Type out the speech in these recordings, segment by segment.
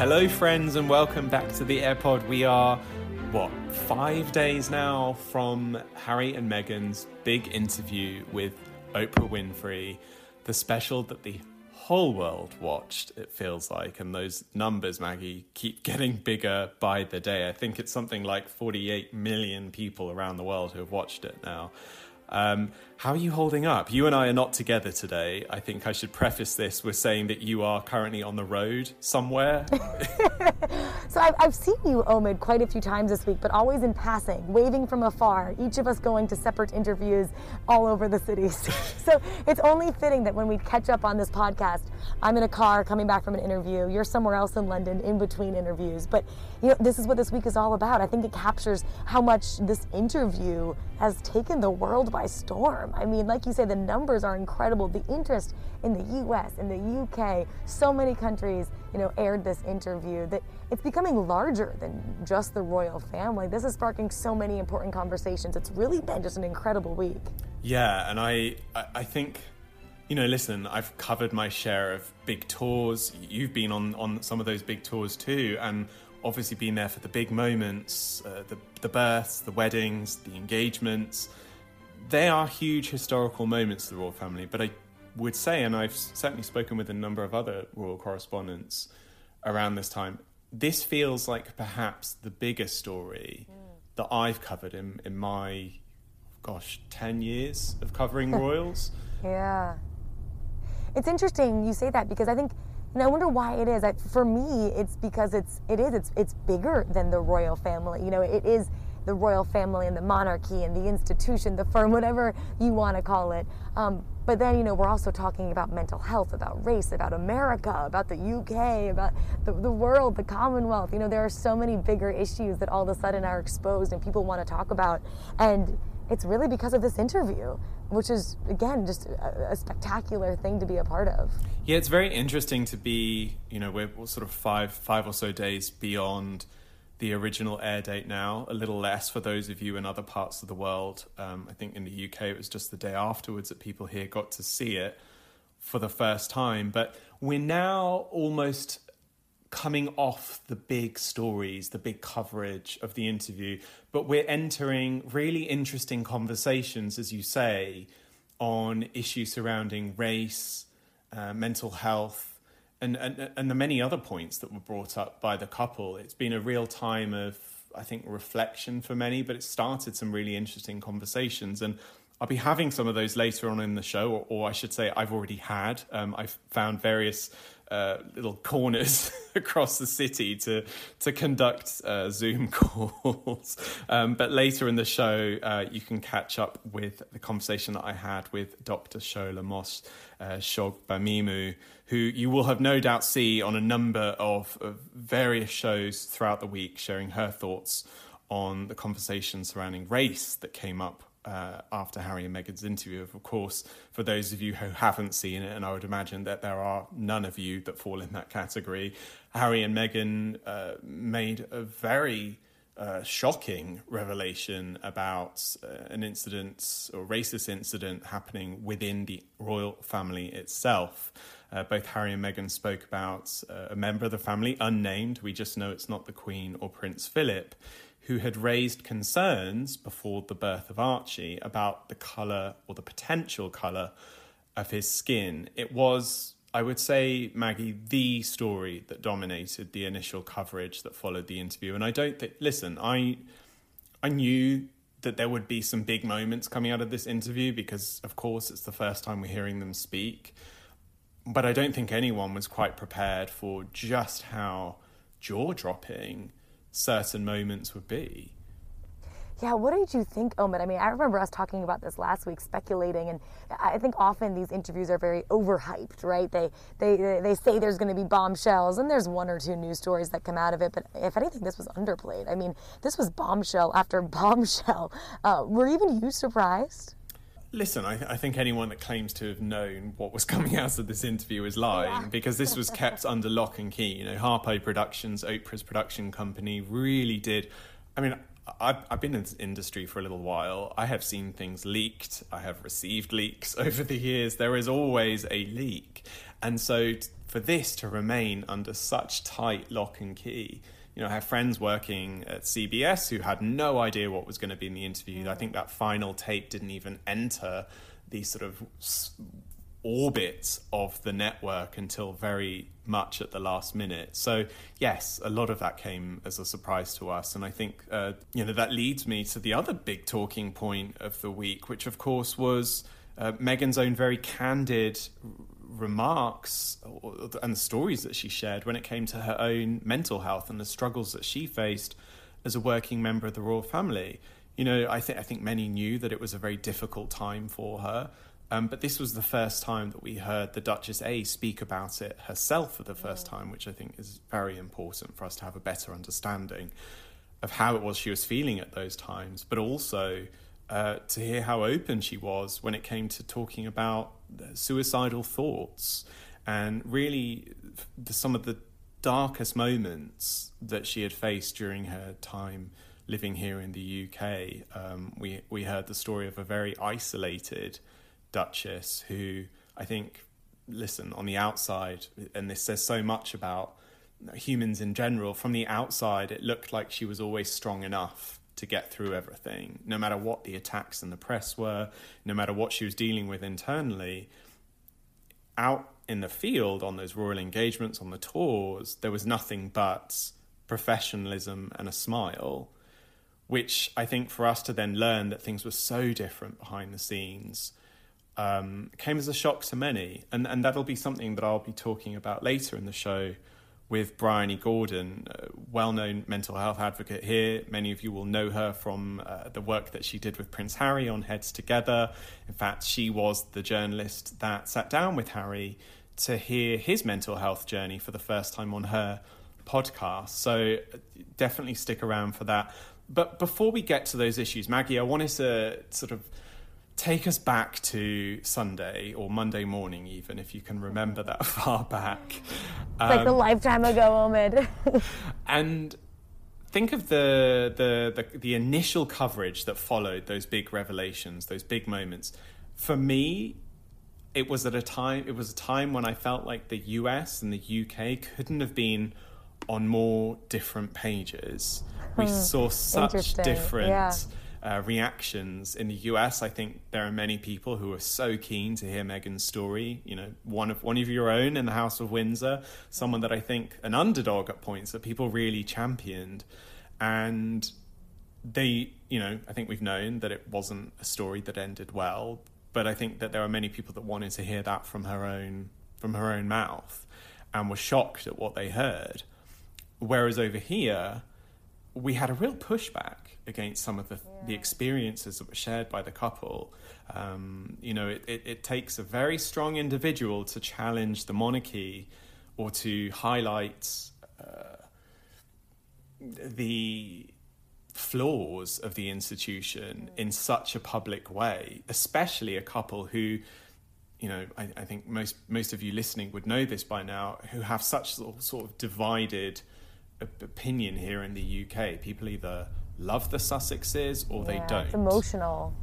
Hello, friends, and welcome back to the HeirPod. We are, what, five days now from Harry and Meghan's big interview with Oprah Winfrey, the special that the whole world watched, it feels like. And those numbers, Maggie, keep getting bigger by the day. I think it's something like 48 million people around the world who have watched it now. Um, how are you holding up? You and I are not together today. I think I should preface this with saying that you are currently on the road somewhere. so I've, I've seen you, Omid, quite a few times this week, but always in passing, waving from afar, each of us going to separate interviews all over the cities. so it's only fitting that when we catch up on this podcast, I'm in a car coming back from an interview, you're somewhere else in London in between interviews. But you know, this is what this week is all about. I think it captures how much this interview has taken the world by storm. I mean, like you say, the numbers are incredible. The interest in the US, in the UK, so many countries, you know, aired this interview that it's becoming larger than just the royal family. This is sparking so many important conversations. It's really been just an incredible week. Yeah, and I I think you know, listen, I've covered my share of big tours. You've been on, on some of those big tours too, and obviously been there for the big moments, uh, the, the births, the weddings, the engagements. They are huge historical moments to the royal family, but I would say, and I've certainly spoken with a number of other royal correspondents around this time, this feels like perhaps the biggest story mm. that I've covered in, in my, gosh, 10 years of covering royals. yeah. It's interesting you say that because I think and I wonder why it is. I, for me, it's because it's it is it's it's bigger than the royal family. You know, it is the royal family and the monarchy and the institution, the firm, whatever you want to call it. Um, but then, you know, we're also talking about mental health, about race, about America, about the UK, about the, the world, the Commonwealth. You know, there are so many bigger issues that all of a sudden are exposed and people want to talk about. And it's really because of this interview, which is, again, just a, a, spectacular thing to be a part of. Yeah, it's very interesting to be, you know, we're sort of five, five or so days beyond the original air date now, a little less for those of you in other parts of the world. Um, I think in the UK it was just the day afterwards that people here got to see it for the first time. But we're now almost coming off the big stories, the big coverage of the interview, but we're entering really interesting conversations, as you say, on issues surrounding race, uh, mental health, and, and, and the many other points that were brought up by the couple. It's been a real time of, I think, reflection for many, but it started some really interesting conversations. And I'll be having some of those later on in the show, or, or I should say, I've already had. Um, I've found various uh, little corners across the city to to conduct uh, Zoom calls. Um, but later in the show, uh, you can catch up with the conversation that I had with Dr. Shola Mos uh, Shogbamimu, who you will have no doubt see on a number of, of various shows throughout the week, sharing her thoughts on the conversation surrounding race that came up uh, after Harry and Meghan's interview. Of course, for those of you who haven't seen it, and I would imagine that there are none of you that fall in that category, Harry and Meghan uh, made a very uh, shocking revelation about uh, an incident or racist incident happening within the royal family itself. Uh, both Harry and Meghan spoke about uh, a member of the family, unnamed. We just know it's not the Queen or Prince Philip who had raised concerns before the birth of Archie about the colour or the potential colour of his skin. It was, I would say, Maggie, the story that dominated the initial coverage that followed the interview. And I don't think, listen, I, I knew that there would be some big moments coming out of this interview because, of course, it's the first time we're hearing them speak. But I don't think anyone was quite prepared for just how jaw dropping certain moments would be. Yeah, what did you think, Omid? I mean, I remember us talking about this last week, speculating, and I think often these interviews are very overhyped, right? They they they say there's going to be bombshells, and there's one or two news stories that come out of it, but if anything, this was underplayed. I mean, this was bombshell after bombshell. Uh, were even you surprised? Listen, I, I, think anyone that claims to have known what was coming out of this interview is lying yeah. because this was kept under lock and key. You know, Harpo Productions, Oprah's production company, really did. I mean, I've, I've been in this industry for a little while. I have seen things leaked. I have received leaks over the years. There is always a leak. And so for this to remain under such tight lock and key. You know, I have friends working at CBS who had no idea what was going to be in the interview. I think that final tape didn't even enter the sort of orbit of the network until very much at the last minute. So yes, a lot of that came as a surprise to us, and I think uh, you know that leads me to the other big talking point of the week, which of course was uh, Meghan's own very candid remarks and the stories that she shared when it came to her own mental health and the struggles that she faced as a working member of the royal family. You know, I think I think many knew that it was a very difficult time for her. Um, but this was the first time that we heard the Duchess A speak about it herself for the first time, which I think is very important for us to have a better understanding of how it was she was feeling at those times, but also uh, to hear how open she was when it came to talking about suicidal thoughts and really the, some of the darkest moments that she had faced during her time living here in the UK. Um, we we heard the story of a very isolated Duchess, who I think, listen, on the outside, and this says so much about humans in general, from the outside, it looked like she was always strong enough to get through everything, no matter what the attacks and the press were, no matter what she was dealing with internally. Out in the field, on those royal engagements, on the tours, there was nothing but professionalism and a smile, which I think for us to then learn that things were so different behind the scenes um, came as a shock to many. And, and that'll be something that I'll be talking about later in the show with Bryony Gordon, well known mental health advocate here. Many of you will know her from uh, the work that she did with Prince Harry on Heads Together. In fact, she was the journalist that sat down with Harry to hear his mental health journey for the first time on her podcast. So definitely stick around for that. But before we get to those issues, Maggie, I wanted to sort of take us back to Sunday or Monday morning, even if you can remember that far back. It's um, like a lifetime ago, Omid. and think of the, the, the the initial coverage that followed those big revelations, those big moments. For me, it was at a time. It was a time when I felt like the US and the UK couldn't have been on more different pages. We hmm. saw such different. Yeah uh, reactions in the US. I think there are many people who are so keen to hear Meghan's story. You know, one of one of your own in the House of Windsor, someone that I think an underdog at points that people really championed, and they, you know, I think we've known that it wasn't a story that ended well, but I think that there are many people that wanted to hear that from her own from her own mouth, and were shocked at what they heard. Whereas over here, we had a real pushback against some of the, yeah. the experiences that were shared by the couple. Um, you know, it, it, it, takes a very strong individual to challenge the monarchy or to highlight uh, the flaws of the institution in such a public way, especially a couple who. You know, I, I think most most of you listening would know this by now. Who have such sort of divided opinion here in the UK. People either love the Sussexes or yeah, they don't. It's emotional.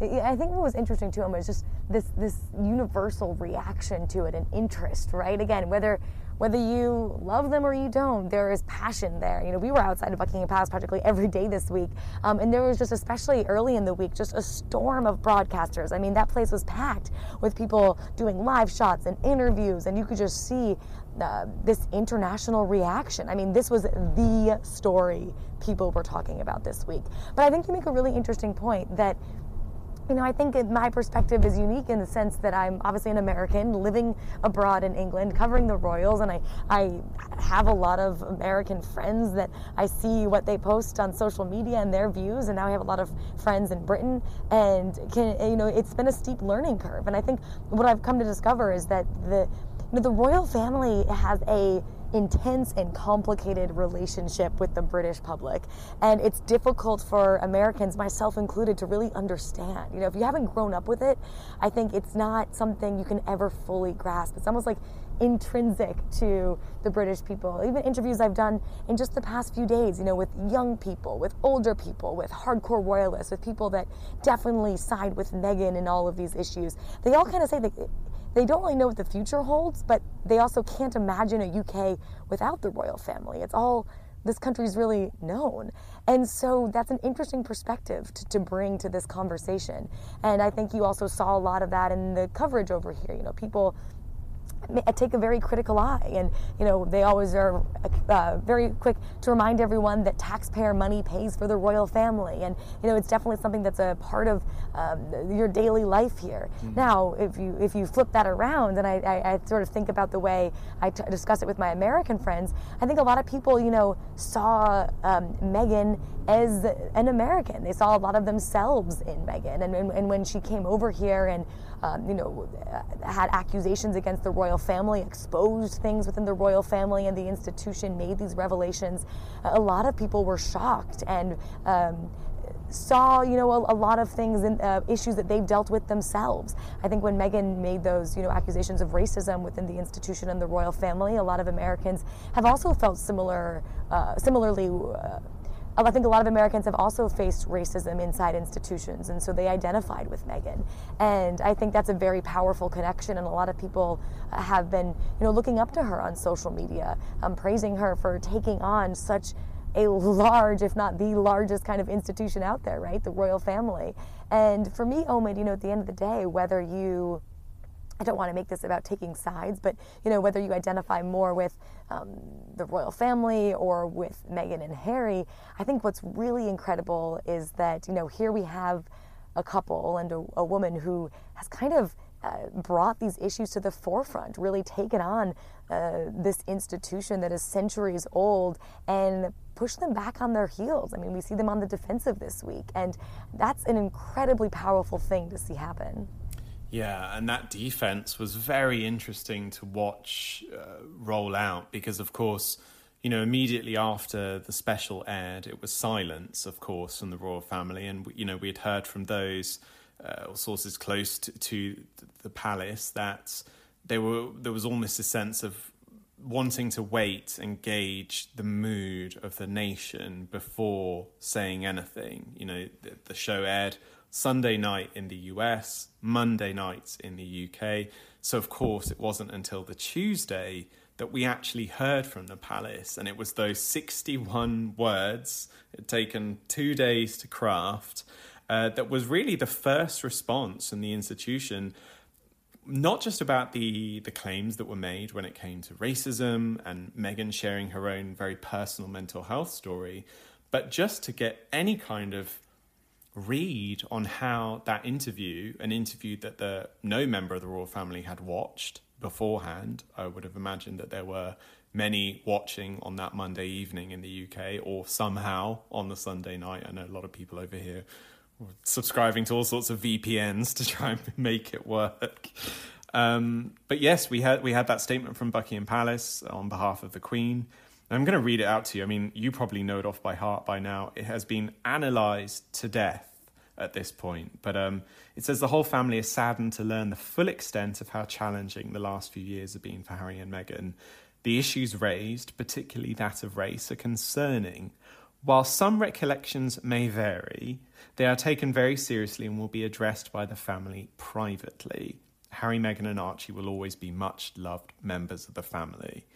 I think what was interesting too, Emma, is just this this universal reaction to it and interest, right? Again, whether whether you love them or you don't, there is passion there. You know, we were outside of Buckingham Palace practically every day this week, um, and there was just, especially early in the week, just a storm of broadcasters. I mean, that place was packed with people doing live shots and interviews, and you could just see uh, this international reaction. I mean, this was the story people were talking about this week. But I think you make a really interesting point that you know, I think my perspective is unique in the sense that I'm obviously an American living abroad in England, covering the Royals, and I, I have a lot of American friends that I see what they post on social media and their views, and now I have a lot of friends in Britain, and can, you know, it's been a steep learning curve. And I think what I've come to discover is that the, know, the royal family has a intense and complicated relationship with the British public. And it's difficult for Americans, myself included, to really understand. You know, if you haven't grown up with it, I think it's not something you can ever fully grasp. It's almost like intrinsic to the British people. Even interviews I've done in just the past few days, you know, with young people, with older people, with hardcore royalists, with people that definitely side with Meghan in all of these issues, they all kind of say that they don't really know what the future holds, but they also can't imagine a UK without the royal family. It's all this country's really known. And so that's an interesting perspective to, to, bring to this conversation. And I think you also saw a lot of that in the coverage over here. You know, people take a very critical eye. And, you know, they always are uh, very quick to remind everyone that taxpayer money pays for the royal family. And, you know, it's definitely something that's a part of um, your daily life here. Mm-hmm. Now, if you if you flip that around, and I, I, I sort of think about the way I t- discuss it with my American friends, I think a lot of people, you know, saw um, Meghan as an American. They saw a lot of themselves in Meghan. And, and, and when she came over here and um, you know, had accusations against the royal family, exposed things within the royal family and the institution, made these revelations. A lot of people were shocked and um, saw, you know, a, a, lot of things and uh, issues that they've dealt with themselves. I think when Meghan made those, you know, accusations of racism within the institution and the royal family, a lot of Americans have also felt similar, uh, similarly. Uh, I think a lot of Americans have also faced racism inside institutions, and so they identified with Meghan. And I think that's a very powerful connection, and a lot of people have been, you know, looking up to her on social media, um, praising her for taking on such a large, if not the largest kind of institution out there, right? The royal family. And for me, Omid, you know, at the end of the day, whether you I don't want to make this about taking sides, but you know whether you identify more with um, the royal family or with Meghan and Harry, I think what's really incredible is that you know here we have a couple and a, a woman who has kind of uh, brought these issues to the forefront, really taken on uh, this institution that is centuries old and pushed them back on their heels. I mean, we see them on the defensive this week, and that's an incredibly powerful thing to see happen. Yeah, and that defense was very interesting to watch uh, roll out because, of course, you know, immediately after the special aired, it was silence, of course, from the royal family, and you know, we had heard from those uh, sources close to, to the palace that they were there was almost a sense of wanting to wait and gauge the mood of the nation before saying anything. You know, the, the show aired Sunday night in the US, Monday nights in the UK. So, of course, it wasn't until the Tuesday that we actually heard from the palace, and it was those 61 words, it had taken two days to craft, uh, that was really the first response from the institution. Not just about the, the claims that were made when it came to racism and Meghan sharing her own very personal mental health story, but just to get any kind of read on how that interview, an interview that the no member of the royal family had watched beforehand, I would have imagined that there were many watching on that Monday evening in the UK or somehow on the Sunday night. I know a lot of people over here subscribing to all sorts of VPNs to try and make it work. Um, but yes, we had we had that statement from Buckingham Palace on behalf of the Queen. I'm going to read it out to you. I mean, you probably know it off by heart by now. It has been analysed to death at this point, but um, it says the whole family is saddened to learn the full extent of how challenging the last few years have been for Harry and Meghan. The issues raised, particularly that of race, are concerning. While some recollections may vary, they are taken very seriously and will be addressed by the family privately. Harry, Meghan, and Archie will always be much loved members of the family.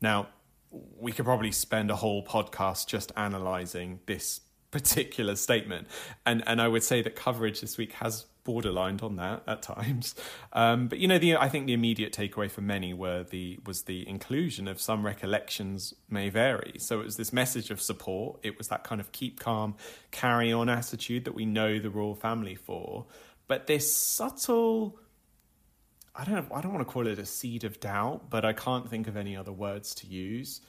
Now, we could probably spend a whole podcast just analyzing this particular statement. And and I would say that coverage this week has borderlined on that at times. Um, but you know, the I think the immediate takeaway for many were the was the inclusion of some recollections may vary. So it was this message of support. It was that kind of keep calm, carry on attitude that we know the royal family for. But this subtle I don't I don't want to call it a seed of doubt, but I can't think of any other words to use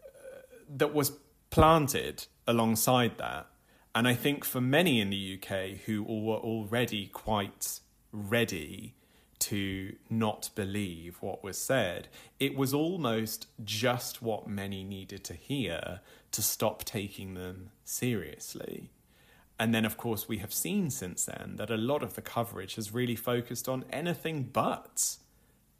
uh, that was planted alongside that. And I think for many in the UK who were already quite ready to not believe what was said, it was almost just what many needed to hear to stop taking them seriously. And then, of course, we have seen since then that a lot of the coverage has really focused on anything but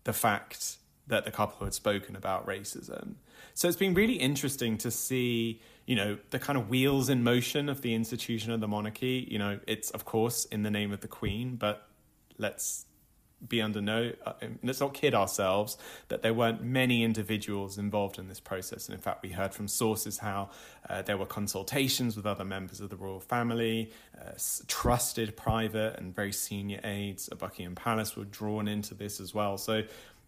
the fact that the couple had spoken about racism. So it's been really interesting to see, you know, the kind of wheels in motion of the institution of the monarchy. You know, it's of course in the name of the Queen, but let's be under no uh, let's not kid ourselves that there weren't many individuals involved in this process. And in fact we heard from sources how uh, there were consultations with other members of the royal family uh, trusted private and very senior aides at buckingham palace were drawn into this as well. So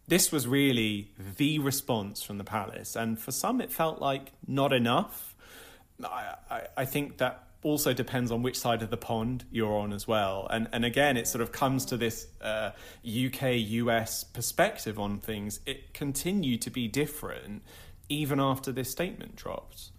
this was really the response from the palace. And for some it felt like not enough. I, I, I think that also depends on which side of the pond you're on as well. And and again, it sort of comes to this uh, UK US perspective on things. It continued to be different even after this statement dropped.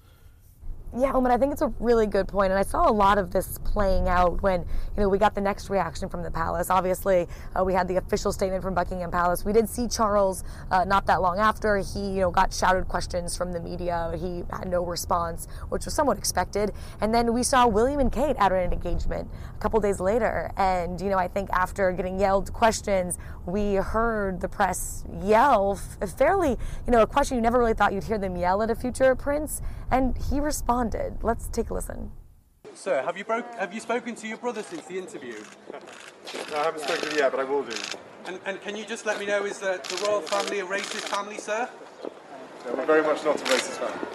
Yeah, Omid, I think it's a really good point, and I saw a lot of this playing out when you know we got the next reaction from the palace. Obviously, uh, we had the official statement from Buckingham Palace. We did see Charles uh, not that long after. He you know got shouted questions from the media. He had no response, which was somewhat expected. And then we saw William and Kate at an engagement a couple days later, and you know I think after getting yelled questions, we heard the press yell fairly you know a question you never really thought you'd hear them yell at a future prince, and he responded responded. Let's take a listen. Sir, have you broke? Have you spoken to your brother since the interview? no, I haven't spoken to him yet, but I will do. And, and can you just let me know, is the, the royal family a racist family, sir? No, we're very much not a racist family.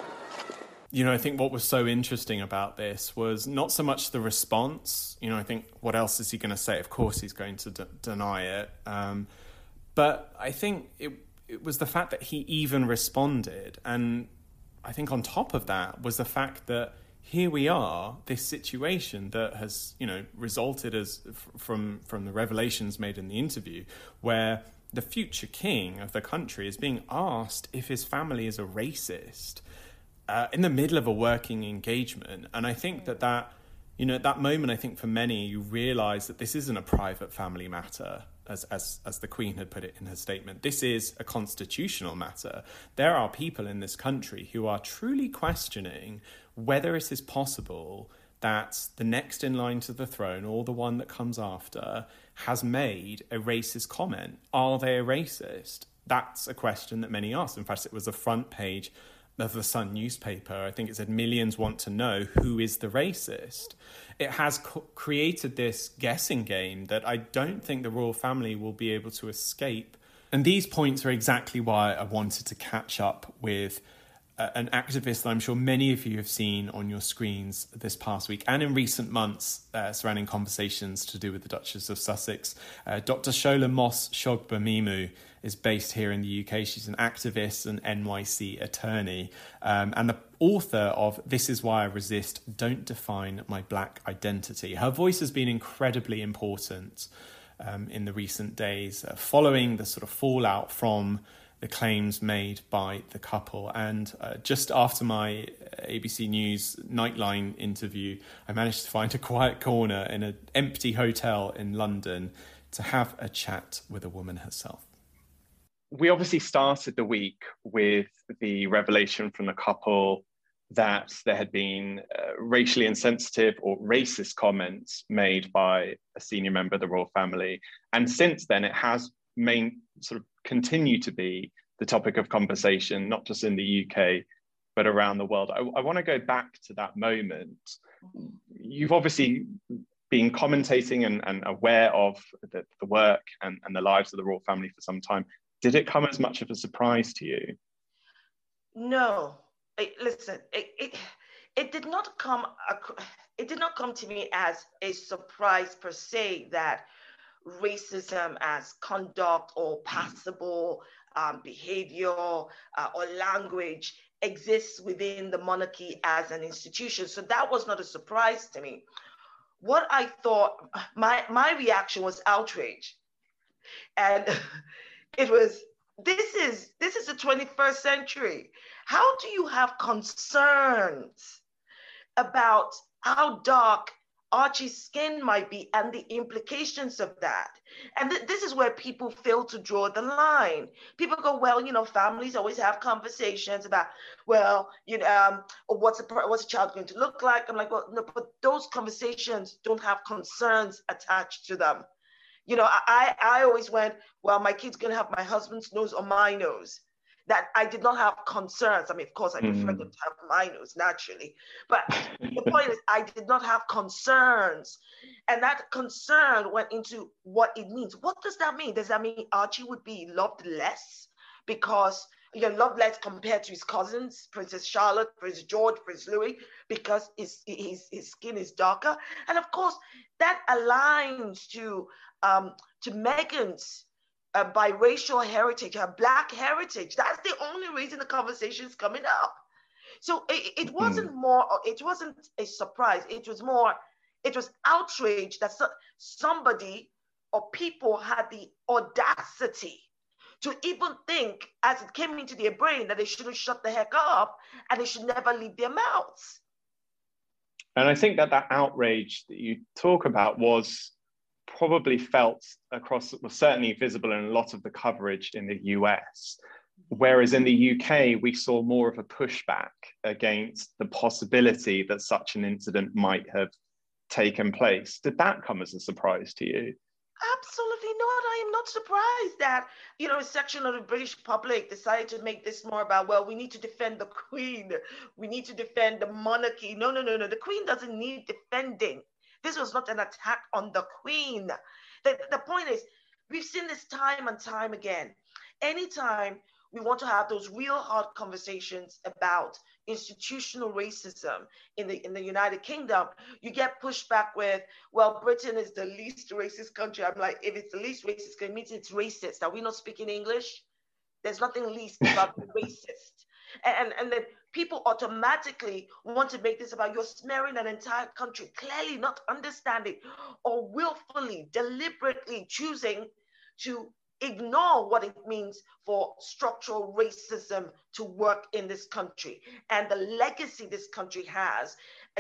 You know, I think what was so interesting about this was not so much the response. You know, I think what else is he going to say? Of course, he's going to d- deny it. Um, but I think it it was the fact that he even responded and I think on top of that was the fact that here we are, this situation that has, you know, resulted as from from the revelations made in the interview, where the future king of the country is being asked if his family is a racist uh, in the middle of a working engagement, and I think that that, you know, at that moment, I think for many you realise that this isn't a private family matter as, as, as the Queen had put it in her statement, this is a constitutional matter. There are people in this country who are truly questioning whether it is possible that the next in line to the throne or the one that comes after has made a racist comment. Are they a racist? That's a question that many ask. In fact, it was a front page of the Sun newspaper. I think it said millions want to know who is the racist it has co- created this guessing game that I don't think the royal family will be able to escape. And these points are exactly why I wanted to catch up with an activist that I'm sure many of you have seen on your screens this past week and in recent months uh, surrounding conversations to do with the Duchess of Sussex. Uh, Dr. Shola Mos-Shogbamimu is based here in the UK. She's an activist and NYC attorney, um, and the author of This Is Why I Resist Don't Define My Black Identity. Her voice has been incredibly important um, in the recent days, uh, following the sort of fallout from the claims made by the couple. And uh, just after my ABC News Nightline interview, I managed to find a quiet corner in an empty hotel in London to have a chat with a woman herself we obviously started the week with the revelation from the couple that there had been uh, racially insensitive or racist comments made by a senior member of the royal family. And since then, it has main, sort of continued to be the topic of conversation, not just in the UK, but around the world. I, I want to go back to that moment. You've obviously been commentating and, and aware of the, the work and, and the lives of the royal family for some time. Did it come as much of a surprise to you? No. It, listen, it, it, it did not come it did not come to me as a surprise per se that racism as conduct or passable um, behavior uh, or language exists within the monarchy as an institution. So that was not a surprise to me. What I thought, my my reaction was outrage, and it was this is this is the 21st century how do you have concerns about how dark Archie's skin might be and the implications of that. And th- this is where people fail to draw the line. People go, well, you know, families always have conversations about, well, you know, um, what's a what's a child going to look like? I'm like, well, no, but those conversations don't have concerns attached to them you know, I, I always went, well, my kid's gonna have my husband's nose or my nose. That I did not have concerns. I mean, of course, I prefer mm. to have minors naturally, but the point is, I did not have concerns, and that concern went into what it means. What does that mean? Does that mean Archie would be loved less because you know, loved less compared to his cousins, Princess Charlotte, Prince George, Prince Louis, because his his, his skin is darker, and of course that aligns to um, to Meghan's a biracial heritage, a black heritage. That's the only reason the conversation is coming up. So it, it hmm. wasn't mm. more, it wasn't a surprise. It was more, it was outrage that somebody or people had the audacity to even think as it came into their brain that they shouldn't shut the heck up and they should never leave their mouths. And I think that that outrage that you talk about was probably felt across, was certainly visible in a lot of the coverage in the US. Whereas in the UK, we saw more of a pushback against the possibility that such an incident might have taken place. Did that come as a surprise to you? Absolutely not. I am not surprised that, you know, a section of the British public decided to make this more about, well, we need to defend the Queen. We need to defend the monarchy. No, no, no, no. The Queen doesn't need defending. This was not an attack on the queen. The, the point is, we've seen this time and time again. Anytime we want to have those real hard conversations about institutional racism in the in the United Kingdom, you get pushed back with, well, Britain is the least racist country. I'm like, if it's the least racist, it means it's racist. Are we not speaking English? There's nothing least about racist. And, and then people automatically want to make this about you're smearing an entire country, clearly not understanding or willfully, deliberately choosing to ignore what it means for structural racism to work in this country and the legacy this country has,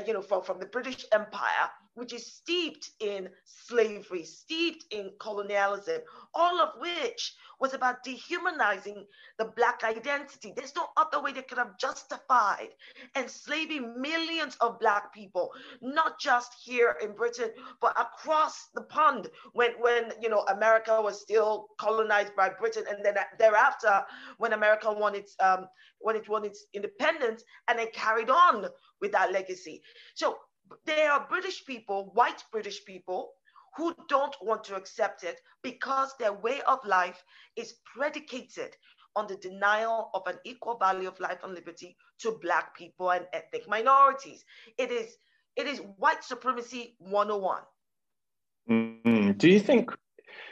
you know, from, from the British Empire which is steeped in slavery, steeped in colonialism, all of which was about dehumanizing the Black identity. There's no other way they could have justified enslaving millions of Black people, not just here in Britain, but across the pond when, when you know, America was still colonized by Britain. And then thereafter, when America won its, um, when it won its independence, and it carried on with that legacy. So there are British people, white British people, who don't want to accept it because their way of life is predicated on the denial of an equal value of life and liberty to black people and ethnic minorities. It is it is white supremacy 101. Mm-hmm. Do you think,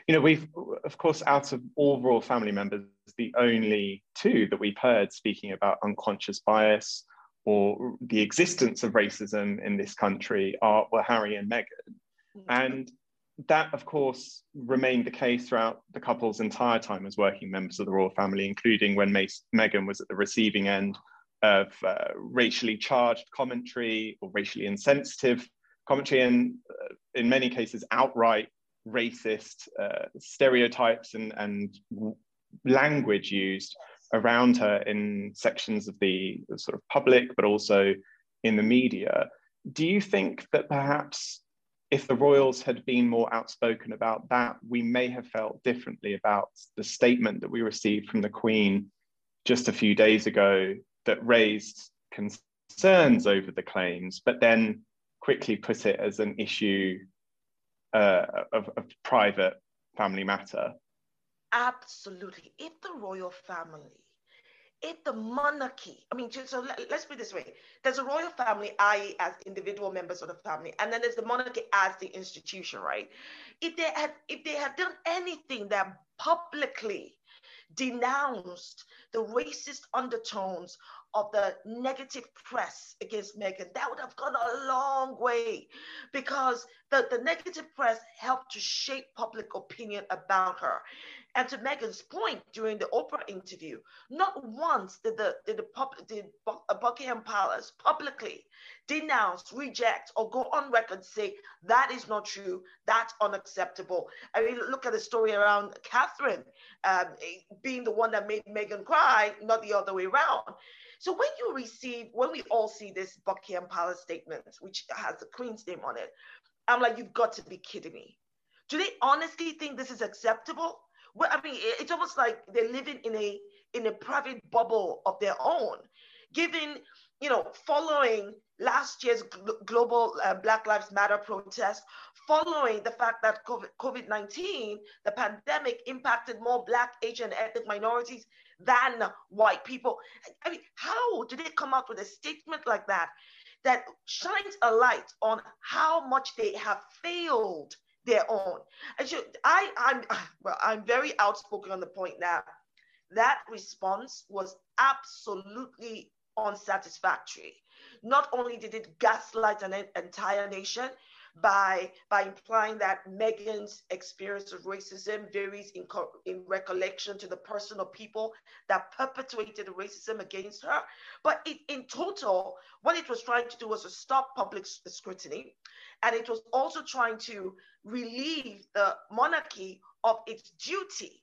you know, we've of course out of all royal family members, the only two that we've heard speaking about unconscious bias or the existence of racism in this country are were Harry and Meghan. Mm-hmm. And that, of course, remained the case throughout the couple's entire time as working members of the royal family, including when Meghan was at the receiving end of uh, racially charged commentary or racially insensitive commentary, and uh, in many cases, outright racist uh, stereotypes and, and language used around her in sections of the sort of public, but also in the media. Do you think that perhaps if the royals had been more outspoken about that, we may have felt differently about the statement that we received from the Queen just a few days ago that raised concerns over the claims, but then quickly put it as an issue uh, of, of private family matter? Absolutely. If the royal family, if the monarchy, I mean, so let, us put it this way there's a royal family, i.e., as individual members of the family, and then there's the monarchy as the institution, right? If they had, if they had done anything that publicly denounced the racist undertones of the negative press against Meghan, that would have gone a long way because the, the negative press helped to shape public opinion about her. And to Meghan's point during the Oprah interview, not once did the did the pub, did Buckingham Palace publicly denounce, reject, or go on record say that is not true, that's unacceptable. I mean, look at the story around Catherine um, being the one that made Meghan cry, not the other way around. So when you receive, when we all see this Buckingham Palace statement, which has the Queen's name on it, I'm like, you've got to be kidding me. Do they honestly think this is acceptable? Well, I mean, it's almost like they're living in a in a private bubble of their own, giving you know, following last year's global uh, Black Lives Matter protest, following the fact that COVID 19, the pandemic impacted more Black, Asian, ethnic minorities than white people. I mean, how did they come out with a statement like that that shines a light on how much they have failed their own? And so I, I'm, well, I'm very outspoken on the point that that response was absolutely unsatisfactory. Not only did it gaslight an entire nation by, by implying that Meghan's experience of racism varies in, in recollection to the person or people that perpetuated racism against her, but it, in total, what it was trying to do was to stop public scrutiny, and it was also trying to relieve the monarchy of its duty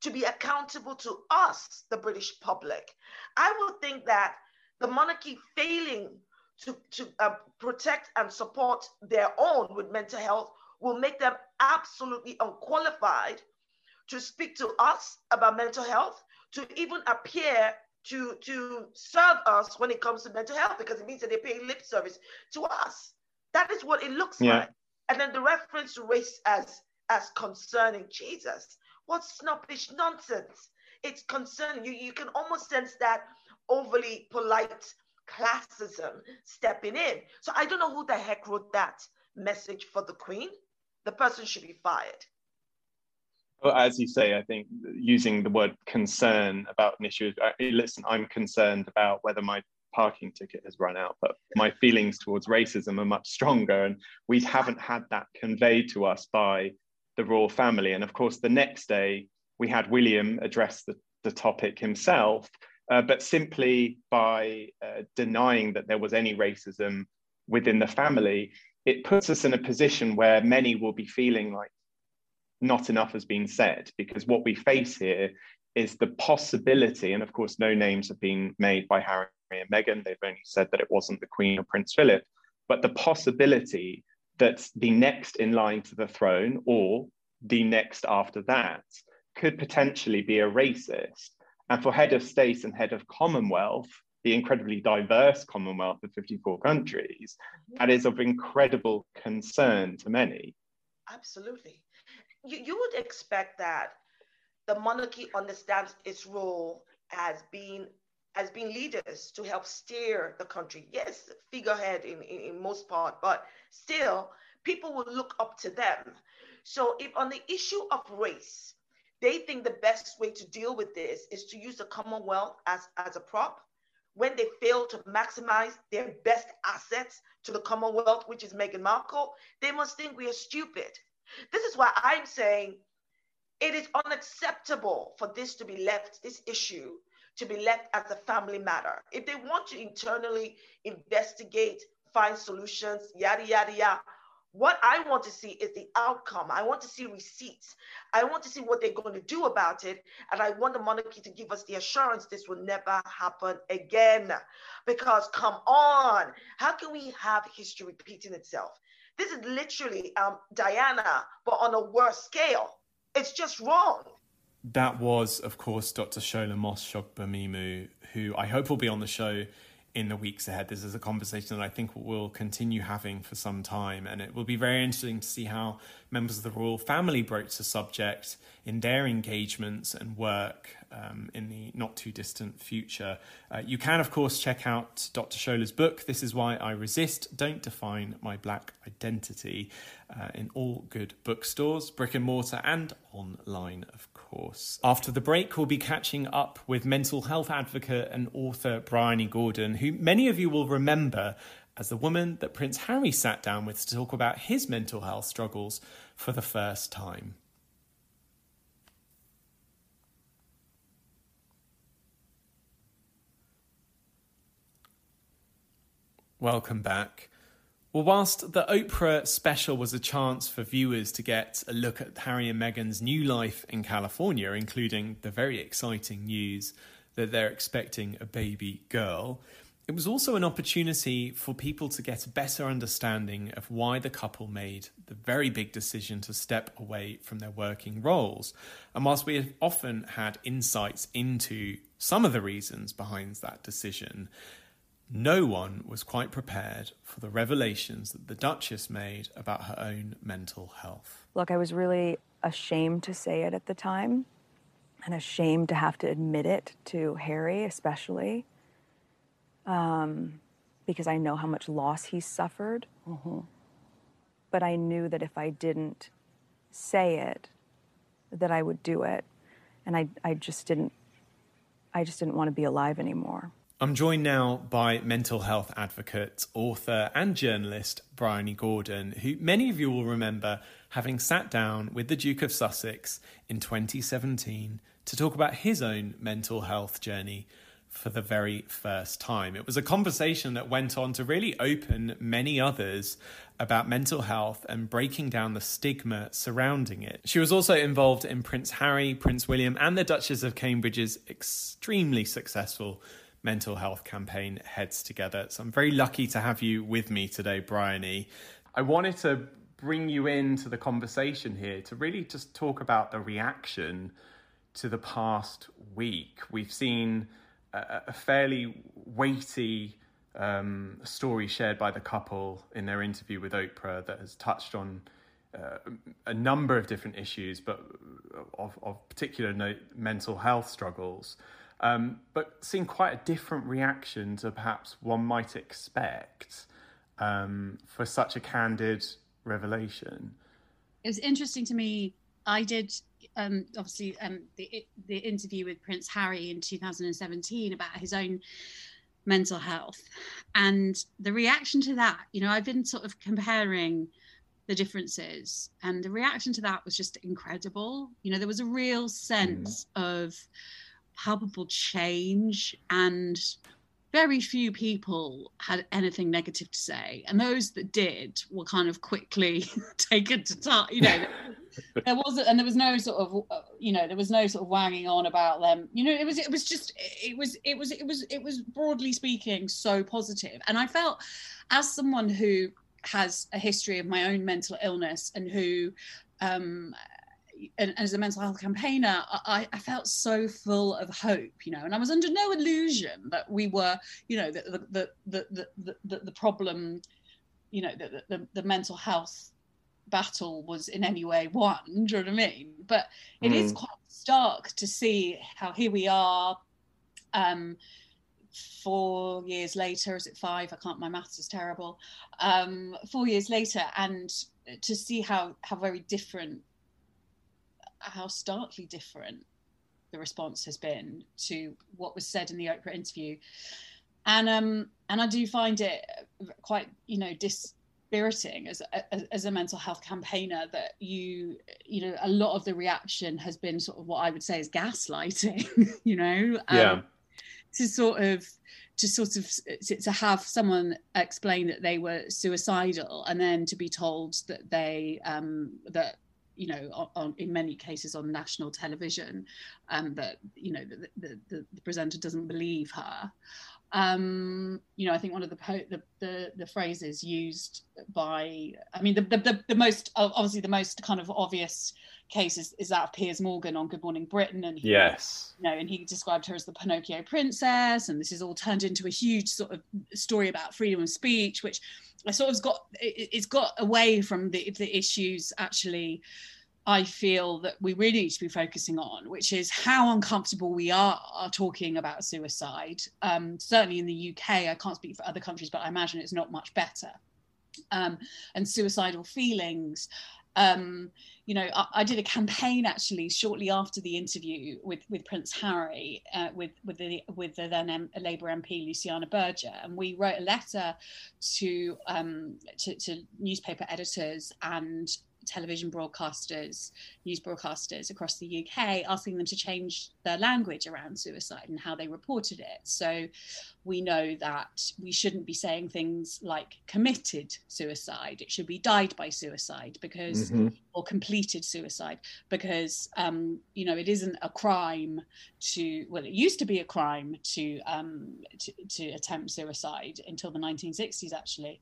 to be accountable to us, the British public. I would think that the monarchy failing to, to uh, protect and support their own with mental health will make them absolutely unqualified to speak to us about mental health, to even appear to, to serve us when it comes to mental health, because it means that they're paying lip service to us. That is what it looks yeah. like. And then the reference to race as as concerning Jesus. What snobbish nonsense. It's concerning. You, you can almost sense that overly polite classism stepping in. So I don't know who the heck wrote that message for the Queen. The person should be fired. Well, as you say, I think using the word concern about an issue, uh, listen, I'm concerned about whether my parking ticket has run out, but my feelings towards racism are much stronger. And we haven't had that conveyed to us by the royal family. And of course, the next day, we had William address the, the topic himself uh, but simply by uh, denying that there was any racism within the family, it puts us in a position where many will be feeling like not enough has been said because what we face here is the possibility, and of course, no names have been made by Harry and Meghan. They've only said that it wasn't the Queen or Prince Philip, but the possibility that the next in line to the throne or the next after that could potentially be a racist. And for head of state and head of Commonwealth, the incredibly diverse Commonwealth of 54 countries, that is of incredible concern to many. Absolutely. You, you would expect that the monarchy understands its role as being as being leaders to help steer the country. Yes, figurehead in, in, in most part, but still, people will look up to them. So if on the issue of race, they think the best way to deal with this is to use the Commonwealth as, as a prop. When they fail to maximize their best assets to the Commonwealth, which is Meghan Markle, they must think we are stupid. This is why I'm saying it is unacceptable for this to be left, this issue to be left as a family matter. If they want to internally investigate, find solutions, yada, yada, yada, what I want to see is the outcome. I want to see receipts. I want to see what they're going to do about it. And I want the monarchy to give us the assurance this will never happen again. Because come on, how can we have history repeating itself? This is literally um, Diana, but on a worse scale. It's just wrong. That was, of course, Dr. Shola Mos-Shogbamimu, who I hope will be on the show in the weeks ahead. This is a conversation that I think we'll continue having for some time, and it will be very interesting to see how members of the royal family broach the subject in their engagements and work um, in the not too distant future. Uh, you can, of course, check out Dr. Shola's book, This Is Why I Resist Don't Define My Black Identity, uh, in all good bookstores, brick and mortar, and online, of course. After the break, we'll be catching up with mental health advocate and author Bryony Gordon, who many of you will remember as the woman that Prince Harry sat down with to talk about his mental health struggles for the first time. Welcome back. Well, whilst the Oprah special was a chance for viewers to get a look at Harry and Meghan's new life in California, including the very exciting news that they're expecting a baby girl, It was also an opportunity for people to get a better understanding of why the couple made the very big decision to step away from their working roles. And whilst we have often had insights into some of the reasons behind that decision, no one was quite prepared for the revelations that the Duchess made about her own mental health. Look, I was really ashamed to say it at the time and ashamed to have to admit it to Harry, especially um, because I know how much loss he suffered. Mm-hmm. But I knew that if I didn't say it, that I would do it, and I, I just didn't. I just didn't want to be alive anymore. I'm joined now by mental health advocate, author, and journalist Bryony Gordon, who many of you will remember having sat down with the Duke of Sussex in 2017 to talk about his own mental health journey for the very first time. It was a conversation that went on to really open many others about mental health and breaking down the stigma surrounding it. She was also involved in Prince Harry, Prince William, and the Duchess of Cambridge's extremely successful mental health campaign Heads Together. So I'm very lucky to have you with me today, Bryony. I wanted to bring you into the conversation here to really just talk about the reaction to the past week. We've seen a, a fairly weighty um, story shared by the couple in their interview with Oprah that has touched on uh, a number of different issues, but of, of particular note, mental health struggles. Um, but seeing quite a different reaction to perhaps one might expect um, for such a candid revelation. It was interesting to me. I did um, obviously um, the the interview with Prince Harry in 2017 about his own mental health, and the reaction to that. You know, I've been sort of comparing the differences, and the reaction to that was just incredible. You know, there was a real sense mm. of palpable change and very few people had anything negative to say. And those that did were kind of quickly taken to task you know. There wasn't and there was no sort of uh, you know there was no sort of wagging on about them. You know it was it was just it was it was it was it was broadly speaking so positive. And i felt as someone who has a history of my own mental illness and who um and, as a mental health campaigner, I, I, felt so full of hope, you know, and I was under no illusion that we were, you know, the the the the the, the problem, you know, the, the the mental health battle was in any way won. Do you know what I mean? But it mm. is quite stark to see how here we are. Um, four years later is it five i can't my maths is terrible um four years later and to see how how very different how starkly different the response has been to what was said in the Oprah interview, and um, and I do find it quite you know dispiriting as, as as a mental health campaigner that you you know a lot of the reaction has been sort of what I would say is gaslighting, you know, um, yeah, to sort of to sort of to have someone explain that they were suicidal and then to be told that they um, that you know, on, on, in many cases on national television, um, that you know the, the, the, the presenter doesn't believe her. Um, you know, I think one of the, po- the, the the phrases used by, I mean, the, the the most obviously the most kind of obvious case is, is that of Piers Morgan on Good Morning Britain, and he, yes, you know, and he described her as the Pinocchio princess, and this is all turned into a huge sort of story about freedom of speech, which I sort of got it, it's got away from the the issues actually I feel that we really need to be focusing on, which is how uncomfortable we are talking about suicide. Um, certainly in the UK, I can't speak for other countries, but I imagine it's not much better. Um, and suicidal feelings. Um, you know, I, I, did a campaign actually shortly after the interview with, with Prince Harry, uh, with with the with the then M- Labour MP Luciana Berger, and we wrote a letter to, um, to to newspaper editors and television broadcasters, news broadcasters across the UK, asking them to change their language around suicide and how they reported it. So we know that we shouldn't be saying things like committed suicide. It should be died by suicide because, mm-hmm. or completed suicide, because, um, you know, it isn't a crime to, well, it used to be a crime to, um, to, to attempt suicide until the 1960s, actually.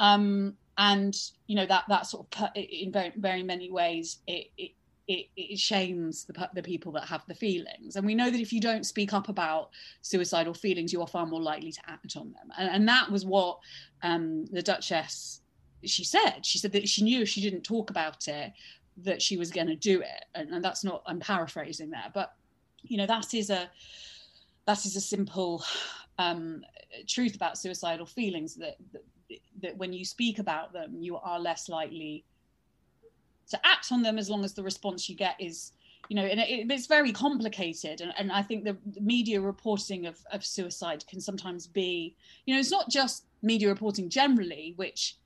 Um, and you know that that sort of in very very many ways it, it it, it, shames the, the people that have the feelings. And we know that if you don't speak up about suicidal feelings, you are far more likely to act on them. And, and that was what um, the Duchess she said. She said that she knew if she didn't talk about it, that she was going to do it. And, and, that's not I'm paraphrasing there, but you know that is a that is a simple um, truth about suicidal feelings that, that that when you speak about them, you are less likely to act on them as long as the response you get is you know and it, it's very complicated. And, and i think the, media reporting of, of suicide can sometimes be you know it's not just media reporting generally which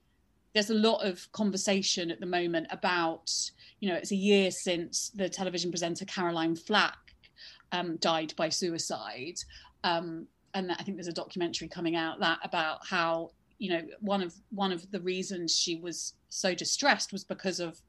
there's a lot of conversation at the moment about you know it's a year since the television presenter caroline flack um, died by suicide. Um, and i think there's a documentary coming out that about how you know one of one of the reasons she was so distressed was because of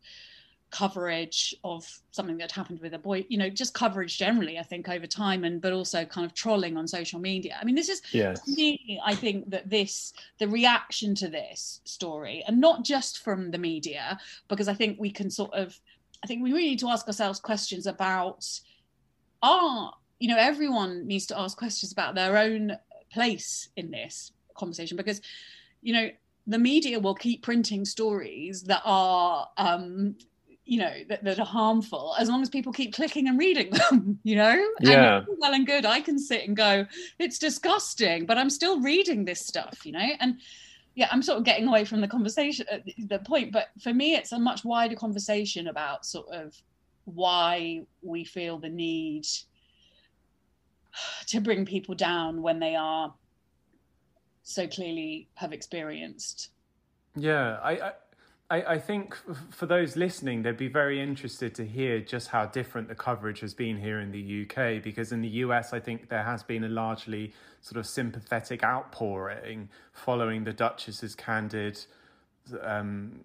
coverage of something that happened with a boy you know just coverage generally i think over time and but also kind of trolling on social media i mean this is yes. me i think that this the reaction to this story and not just from the media because i think we can sort of i think we really need to ask ourselves questions about are you know everyone needs to ask questions about their own place in this conversation because you know the media will keep printing stories that are um you know that, that are harmful as long as people keep clicking and reading them you know? Yeah. and well and good i can sit and go it's disgusting but i'm still reading this stuff you know? And yeah i'm sort of getting away from the conversation uh, the point but for me it's a much wider conversation about sort of why we feel the need to bring people down when they are so clearly have experienced. Yeah, I, I, I think for those listening, they'd be very interested to hear just how different the coverage has been here in the UK. Because in the US, I think there has been a largely sort of sympathetic outpouring following the Duchess's candid um,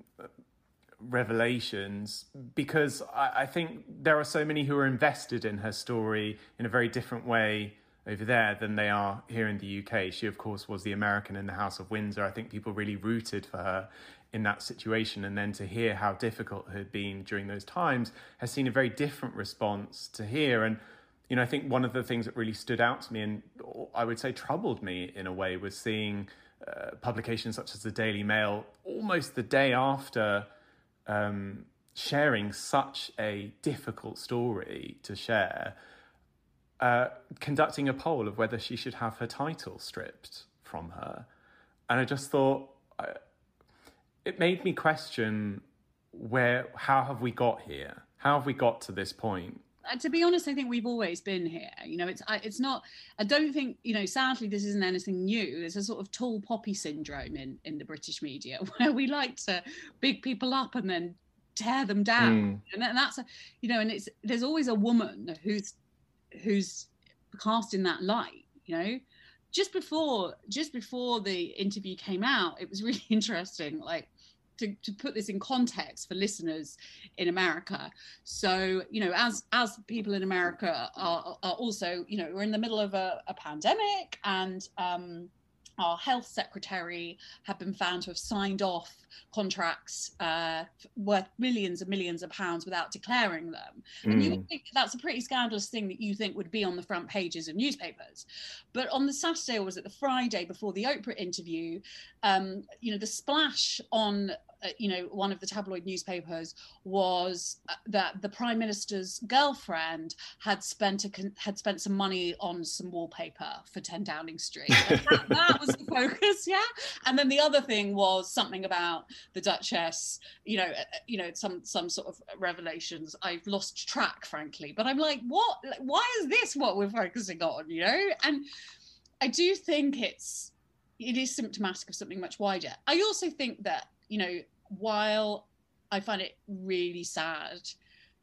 revelations because I, I, think there are so many who are invested in her story in a very different way over there than they are here in the UK. She, of course, was the American in the House of Windsor. I think people really rooted for her in that situation. And then to hear how difficult it had been during those times has seen a very different response to here. And, you know, I think one of the things that really stood out to me and I would say troubled me in a way was seeing uh, publications such as the Daily Mail almost the day after um, sharing such a difficult story to share uh, conducting a poll of whether she should have her title stripped from her. And I just thought I, it made me question where, how have we got here? How have we got to this point? Uh, to be honest, I think we've always been here. You know, it's it's not. I don't think you know. Sadly, this isn't anything new. There's a sort of tall poppy syndrome in in the British media where we like to big people up and then tear them down, mm. and that's a, you know, and it's there's always a woman who's who's cast in that light you know just before just before the interview came out it was really interesting like to, to put this in context for listeners in America. So, you know, as as people in America are, are also, you know, we're in the middle of a, a pandemic and um, our health secretary had been found to have signed off contracts uh, worth millions and millions of pounds without declaring them. Mm. And you would mm. think that's a pretty scandalous thing that you think would be on the front pages of newspapers. But on the Saturday, or was it the Friday before the Oprah interview, um, you know, the splash on you know, one of the tabloid newspapers was uh, that the prime minister's girlfriend had spent a, had spent some money on some wallpaper for 10 Downing Street. That, that, was the focus, yeah. And then the other thing was something about the Duchess, you know, uh, you know, some some sort of revelations. I've lost track, frankly. But I'm like, what? Why is this what we're focusing on? You know, and I do think it's it is symptomatic of something much wider. I also think that you know, while I find it really sad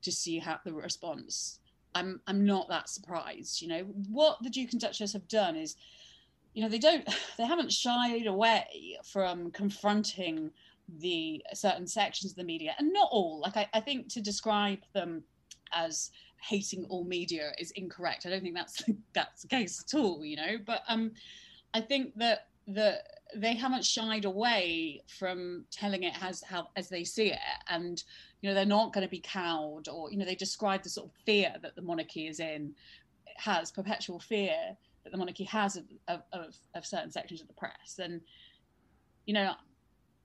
to see how the response. I'm I'm not that surprised. You know what the Duke and Duchess have done is, you know, they don't they haven't shied away from confronting the certain sections of the media, and not all. Like I, I think to describe them as hating all media is incorrect. I don't think that's that's the case at all. You know, but um, I think that the they haven't shied away from telling it as how as they see it. And you know they're not going to be cowed or you know they describe the sort of fear that the monarchy is in has perpetual fear that the monarchy has of, of, of certain sections of the press. And you know